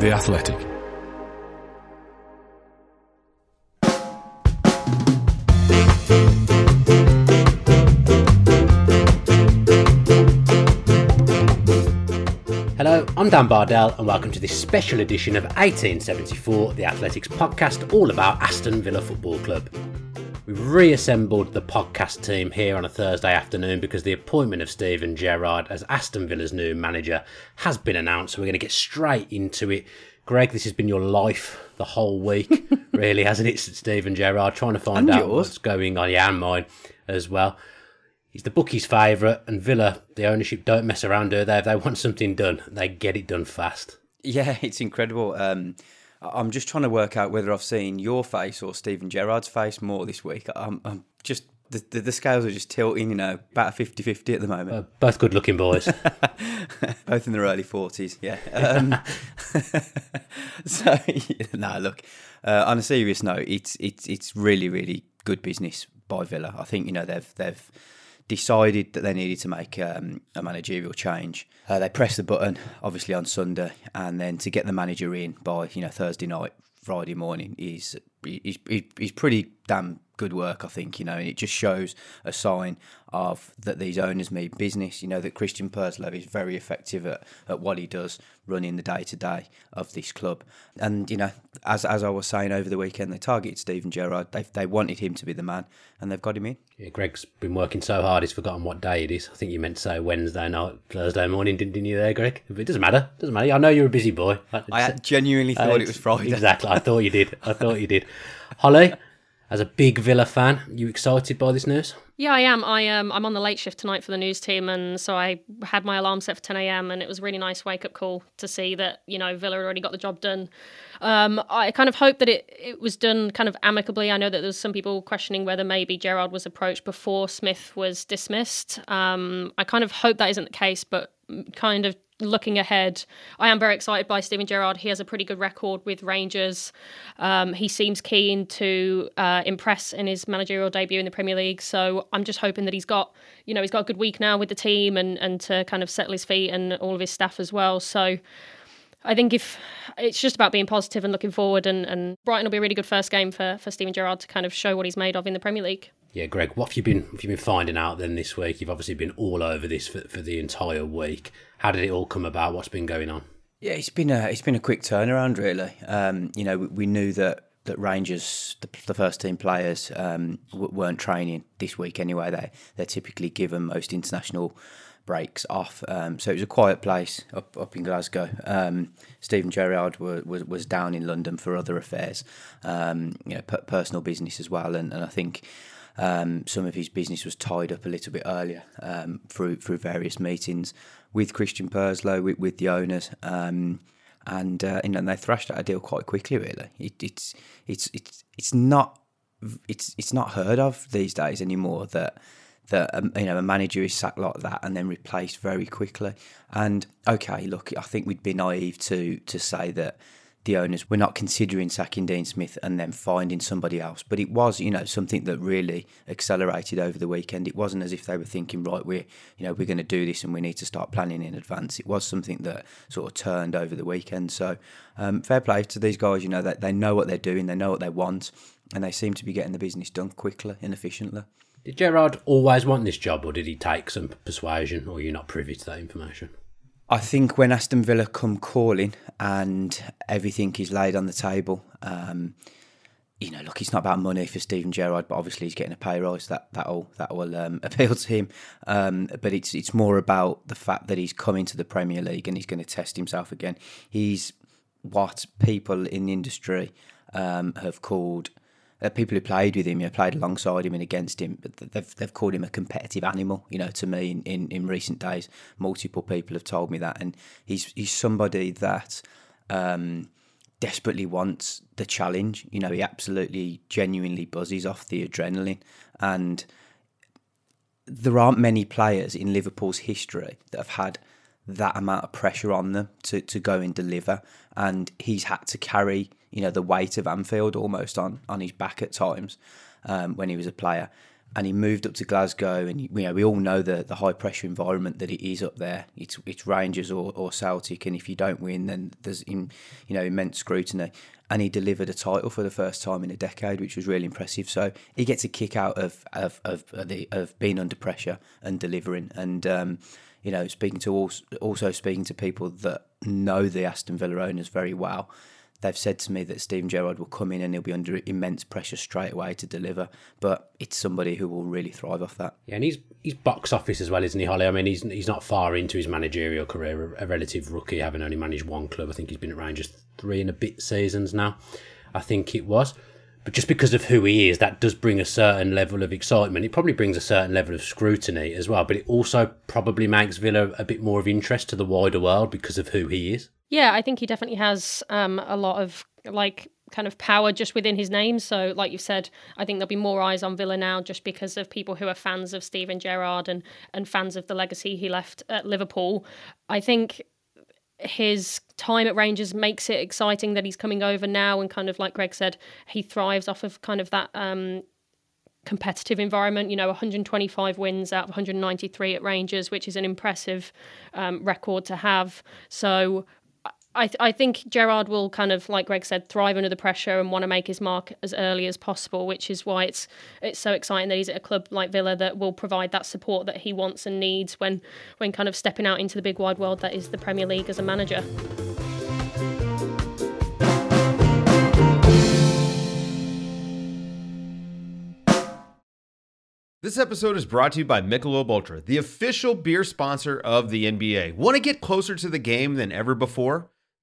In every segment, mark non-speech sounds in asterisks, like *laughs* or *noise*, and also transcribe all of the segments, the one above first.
The Athletic. Hello, I'm Dan Bardell, and welcome to this special edition of 1874, the Athletics podcast, all about Aston Villa Football Club. We've reassembled the podcast team here on a Thursday afternoon because the appointment of Steven Gerrard as Aston Villa's new manager has been announced. So we're going to get straight into it. Greg, this has been your life the whole week, *laughs* really, hasn't it, Steven Gerrard? Trying to find And out yours. what's going on. Yeah, and mine as well. He's the bookie's favourite, and Villa, the ownership, don't mess around, do they? If they want something done, they get it done fast. Yeah, *laughs* it's incredible. Um, I'm just trying to work out whether I've seen your face or Steven Gerrard's face more this week. I'm, I'm just the, the, the scales are just tilting, you know, about 50-50 at the moment. Uh, both good looking boys. *laughs* Both in their early forties, yeah. Um, *laughs* so no, look. Uh, on a serious note, it's it's it's really really good business by Villa. I think you know they've they've decided that they needed to make um, a managerial change. Uh, they pressed the button obviously on Sunday, and then to get the manager in by you know Thursday night, Friday morning is is is pretty damn good work. I think you know, and it just shows a sign of that these owners mean business. You know that Christian Purslow is very effective at, at what he does, running the day to day of this club. And you know, as as I was saying over the weekend, they targeted Steven Gerrard. They they wanted him to be the man, and they've got him in. Yeah, Greg's been working so hard, he's forgotten what day it is. I think you meant to say Wednesday night, Thursday morning, didn't, you there, Greg? But it doesn't matter. It doesn't matter. I know you're a busy boy. I genuinely thought it was Friday. Exactly. I thought you did. I thought you did. Holly, *laughs* as a big Villa fan, you excited by this news? Yeah, I am. I um, I'm on the late shift tonight for the news team, and so I had my alarm set for 10 a.m. and it was a really nice wake up call to see that you know Villa had already got the job done. Um, I kind of hope that it it was done kind of amicably. I know that there's some people questioning whether maybe Gerrard was approached before Smith was dismissed. Um, I kind of hope that isn't the case, but kind of looking ahead, I am very excited by Steven Gerrard. He has a pretty good record with Rangers. Um, he seems keen to uh, impress in his managerial debut in the Premier League. So I'm just hoping that he's got, you know, he's got a good week now with the team and and to kind of settle his feet and all of his staff as well. So. I think if it's just about being positive and looking forward, and, and Brighton will be a really good first game for, for Steven Gerrard to kind of show what he's made of in the Premier League. Yeah, Greg, what have you been have you been finding out then this week? You've obviously been all over this for, for the entire week. How did it all come about? What's been going on? Yeah, it's been a it's been a quick turnaround, really. Um, you know, we, we knew that that Rangers, the, the first team players, um, w- weren't training this week anyway. They they're typically given most international breaks off, um, so it was a quiet place up up in Glasgow. Um, Steven Gerrard was, was was down in London for other affairs, um, you know, per- personal business as well, and, and I think. Um, some of his business was tied up a little bit earlier um, through through various meetings with Christian Purslow, with, with the owners, um, and uh, they thrashed out a deal quite quickly. Really, it, it's it's it's it's not it's it's not heard of these days anymore that that um, you know a manager is sacked like that and then replaced very quickly. And okay, look, I think we'd be naive to to say that the owners were not considering sacking Dean Smith and then finding somebody else. But it was, you know, something that really accelerated over the weekend. It wasn't as if they were thinking, right, we're, you know, we're going to do this and we need to start planning in advance. It was something that sort of turned over the weekend. So um, fair play to these guys. You know, that they know what they're doing, they know what they want, and they seem to be getting the business done quickly and efficiently. Did Gerrard always want this job, or did he take some persuasion, or you're not privy to that information? I think when Aston Villa come calling and everything is laid on the table, um, you know, look, it's not about money for Steven Gerrard, but obviously he's getting a pay rise. That that will that will um, *laughs* appeal to him. Um, but it's it's more about the fact that he's coming to the Premier League and he's going to test himself again. He's what people in the industry um, have called. Uh, people who played with him, you know, played alongside him and against him, but they've they've called him a competitive animal. You know, to me, in, in, in recent days, multiple people have told me that, and he's he's somebody that um, desperately wants the challenge. You know, he absolutely, genuinely buzzes off the adrenaline, and there aren't many players in Liverpool's history that have had that amount of pressure on them to, to go and deliver. And he's had to carry, you know, the weight of Anfield almost on, on his back at times um, when he was a player. and he moved up to Glasgow, and you know we all know the the high pressure environment that it is up there. It's it's Rangers or, or Celtic, and if you don't win, then there's in, you know immense scrutiny. And he delivered a title for the first time in a decade, which was really impressive. So he gets a kick out of of of, the, of being under pressure and delivering, and um, you know speaking to also, speaking to people that know the Aston Villa owners very well they've said to me that Steven Gerrard will come in and he'll be under immense pressure straight away to deliver. But it's somebody who will really thrive off that. Yeah, and he's he's box office as well, isn't he, Holly? I mean, he's he's not far into his managerial career, a relative rookie, having only managed one club. I think he's been at Rangers three and a bit seasons now. I think it was. But just because of who he is, that does bring a certain level of excitement. It probably brings a certain level of scrutiny as well. But it also probably makes Villa a bit more of interest to the wider world because of who he is. Yeah, I think he definitely has um, a lot of like kind of power just within his name. So, like you've said, I think there'll be more eyes on Villa now just because of people who are fans of Steven Gerrard and and fans of the legacy he left at Liverpool. I think his time at Rangers makes it exciting that he's coming over now and kind of like Greg said, he thrives off of kind of that um, competitive environment. You know, 125 wins out of 193 at Rangers, which is an impressive um, record to have. So I, th- I think Gerrard will kind of, like Greg said, thrive under the pressure and want to make his mark as early as possible, which is why it's it's so exciting that he's at a club like Villa that will provide that support that he wants and needs when when kind of stepping out into the big wide world that is the Premier League as a manager. This episode is brought to you by Michelob Ultra, the official beer sponsor of the NBA. Want to get closer to the game than ever before?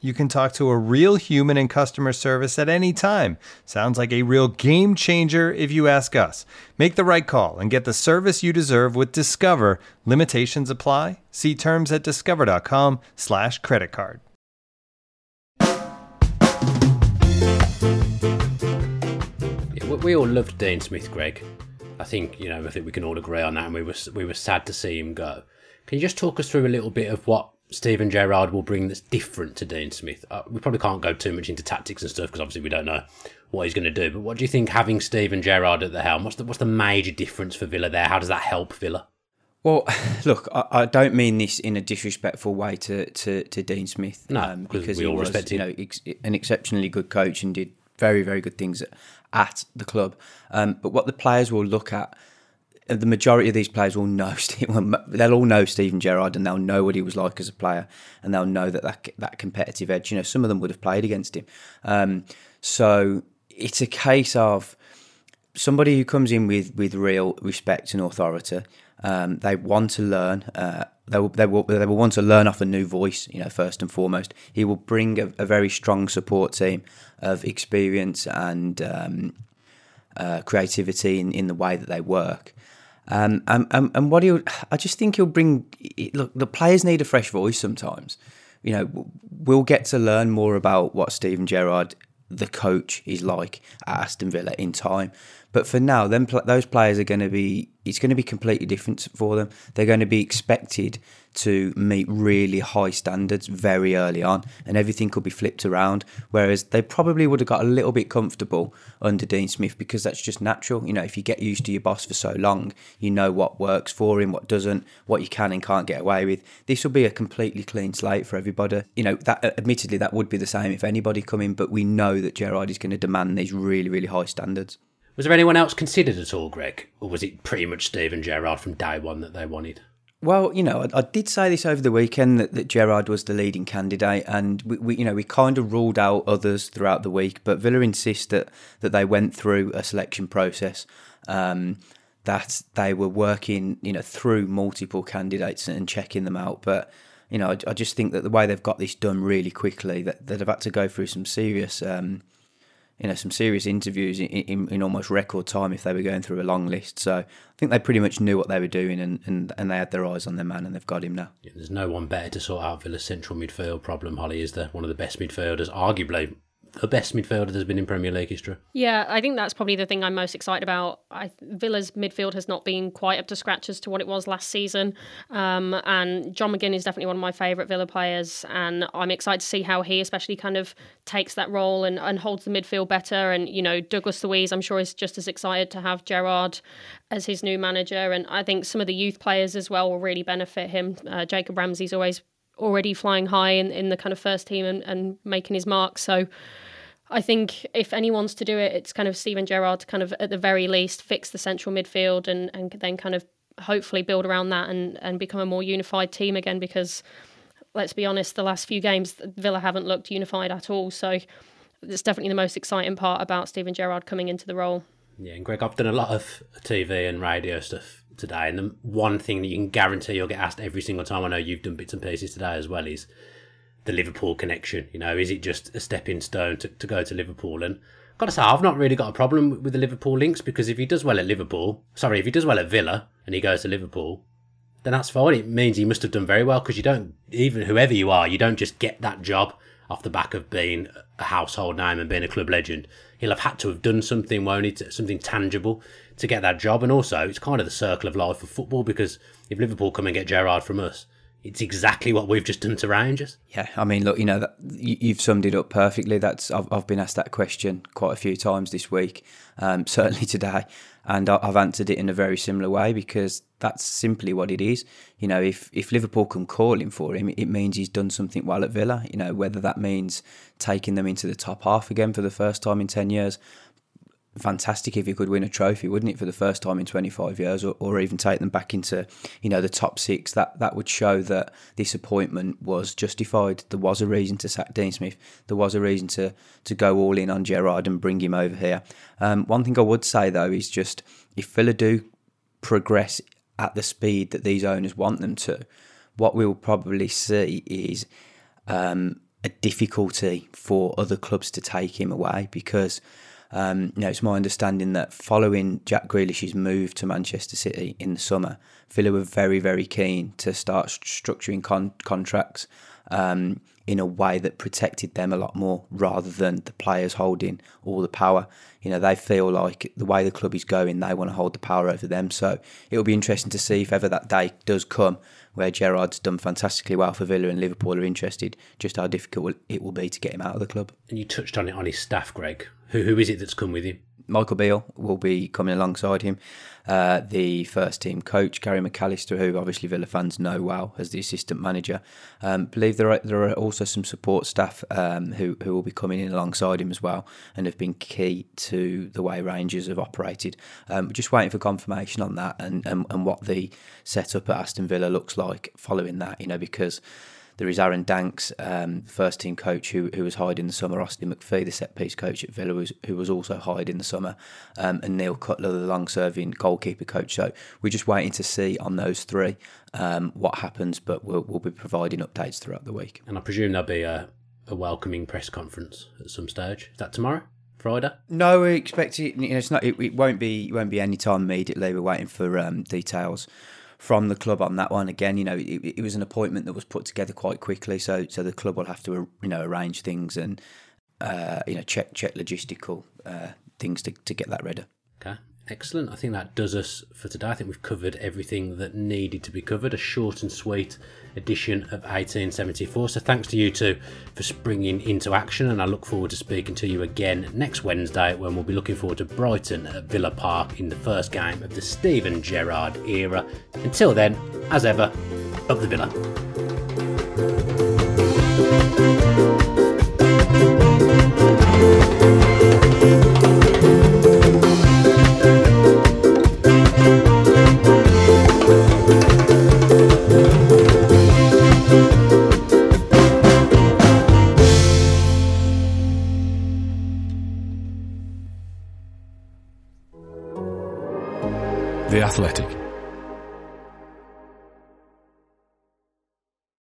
you can talk to a real human in customer service at any time. Sounds like a real game changer if you ask us. Make the right call and get the service you deserve with Discover. Limitations apply. See terms at discover.com/slash credit card. Yeah, we all loved Dean Smith, Greg. I think you know. I think we can all agree on that, and we were we were sad to see him go. Can you just talk us through a little bit of what Steven Gerrard will bring that's different to Dean Smith? Uh, we probably can't go too much into tactics and stuff because obviously we don't know what he's going to do. But what do you think having Steven Gerrard at the helm? What's the what's the major difference for Villa there? How does that help Villa? Well, *sighs* look, I, I don't mean this in a disrespectful way to, to, to Dean Smith. No, um, because he was, you know, ex- an exceptionally good coach and did very, very good things at, at the club. Um, but what the players will look at the majority of these players will know *laughs* they'll all know Steven Gerrard and they'll know what he was like as a player and they'll know that that, that competitive edge. You know, some of them would have played against him. Um, so it's a case of somebody who comes in with with real respect and authority. Um, they want to learn. Uh, they will, they will they will want to learn off a new voice. You know, first and foremost, he will bring a, a very strong support team of experience and um, uh, creativity in, in the way that they work. Um, and, and, and what he'll, I just think he'll bring. Look, the players need a fresh voice sometimes. You know, we'll get to learn more about what Steven Gerrard, the coach, is like at Aston Villa in time. But for now, then those players are going to be. It's going to be completely different for them. They're going to be expected to meet really high standards very early on, and everything could be flipped around. Whereas they probably would have got a little bit comfortable under Dean Smith because that's just natural. You know, if you get used to your boss for so long, you know what works for him, what doesn't, what you can and can't get away with. This will be a completely clean slate for everybody. You know, that uh, admittedly that would be the same if anybody come in, but we know that Gerrard is going to demand these really, really high standards. Was there anyone else considered at all, Greg, or was it pretty much Steven Gerrard from day one that they wanted? Well, you know, I, I, did say this over the weekend that, that Gerrard was the leading candidate, and we, we, you know, we kind of ruled out others throughout the week. But Villa insist that that they went through a selection process, um, that they were working, you know, through multiple candidates and checking them out. But you know, I, I just think that the way they've got this done really quickly, that, that they've had to go through some serious. Um, you know some serious interviews in, in, in, almost record time if they were going through a long list. So I think they pretty much knew what they were doing and, and, and they had their eyes on their man and they've got him now. Yeah, there's no one better to sort out Villa's central midfield problem. Holly is the one of the best midfielders, arguably the best midfielder there's been in Premier League history. Yeah, I think that's probably the thing I'm most excited about. I, Villa's midfield has not been quite up to scratch as to what it was last season, um, and John McGinn is definitely one of my favourite Villa players, and I'm excited to see how he especially kind of takes that role and, and holds the midfield better. And you know, Douglas Luiz, I'm sure is just as excited to have Gerrard as his new manager, and I think some of the youth players as well will really benefit him. Uh, Jacob Ramsey's always already flying high in, in the kind of first team and, and making his mark. So I think if anyone's to do it, it's kind of Steven Gerrard to kind of at the very least fix the central midfield and, and then kind of hopefully build around that and, and become a more unified team again because let's be honest, the last few games Villa haven't looked unified at all. So it's definitely the most exciting part about Steven Gerrard coming into the role. Yeah, and Greg, I've done a lot of TV and radio stuff today, and the one thing that you can guarantee you'll get asked every single time I know you've done bits and pieces today as well is the Liverpool connection. You know, is it just a stepping stone to, to go to Liverpool? And I've got to say, I've not really got a problem with the Liverpool links because if he does well at Liverpool, sorry, if he does well at Villa and he goes to Liverpool, then that's fine. It means he must have done very well because you don't, even whoever you are, you don't just get that job off the back of being a household name and being a club legend. He'll have had to have done something, won't he? Something tangible to get that job. And also, it's kind of the circle of life of football because if Liverpool come and get Gerrard from us, it's exactly what we've just done to Rangers. Yeah, I mean, look, you know, that, you, have summed it up perfectly. That's I've, I've been asked that question quite a few times this week, um, *laughs* certainly today, and I've answered it in a very similar way because that's simply what it is. You know, if if Liverpool can call him for him, it means he's done something well at Villa. You know, whether that means taking them into the top half again for the first time in ten years, fantastic if he could win a trophy, wouldn't it, for the first time in 25 years, or, or even take them back into, you know, the top six. That that would show that this appointment was justified. There was a reason to sack Dean Smith. There was a reason to to go all in on Gerrard and bring him over here. Um, one thing I would say though is just if Villa do progress at the speed that these owners want them to, what we'll probably see is. Um, a difficulty for other clubs to take him away because um, you know, it's my understanding that following Jack Grealish's move to Manchester City in the summer, Villa were very, very keen to start structuring con- contracts um, in a way that protected them a lot more rather than the players holding all the power. You know, they feel like the way the club is going, they want to hold the power over them. So it will be interesting to see if ever that day does come where Gerrard's done fantastically well for Villa and Liverpool are interested, just how difficult it will be to get him out of the club. And you touched on it on his staff, Greg. Who who is it that's come with him? Michael Beale will be coming alongside him. Uh, the first team coach, Gary McAllister, who obviously Villa fans know well as the assistant manager. Um, believe there are, there are also some support staff um, who, who will be coming in alongside him as well and have been key to the way Rangers have operated. Um, just waiting for confirmation on that and, and, and what the setup at Aston Villa looks like following that, you know, because there is Aaron Danks, um, first team coach who, who was hired in the summer. Austin McPhee, the set piece coach at Villa, was, who was also hired in the summer. Um, and Neil Cutler, the long serving goalkeeper coach. So we're just waiting to see on those three um, what happens, but we'll, we'll be providing updates throughout the week. And I presume there'll be a, a welcoming press conference at some stage. Is that tomorrow? Friday? No, we expect it. You know, it's not. It, it won't be. It won't be any time immediately. We're waiting for um, details from the club on that one. Again, you know, it, it, was an appointment that was put together quite quickly, so so the club will have to you know arrange things and uh, you know check check logistical uh, things to, to get that ready. Okay. Excellent. I think that does us for today. I think we've covered everything that needed to be covered. A short and sweet edition of 1874. So thanks to you two for springing into action, and I look forward to speaking to you again next Wednesday when we'll be looking forward to Brighton at Villa Park in the first game of the Steven Gerrard era. Until then, as ever, up the Villa.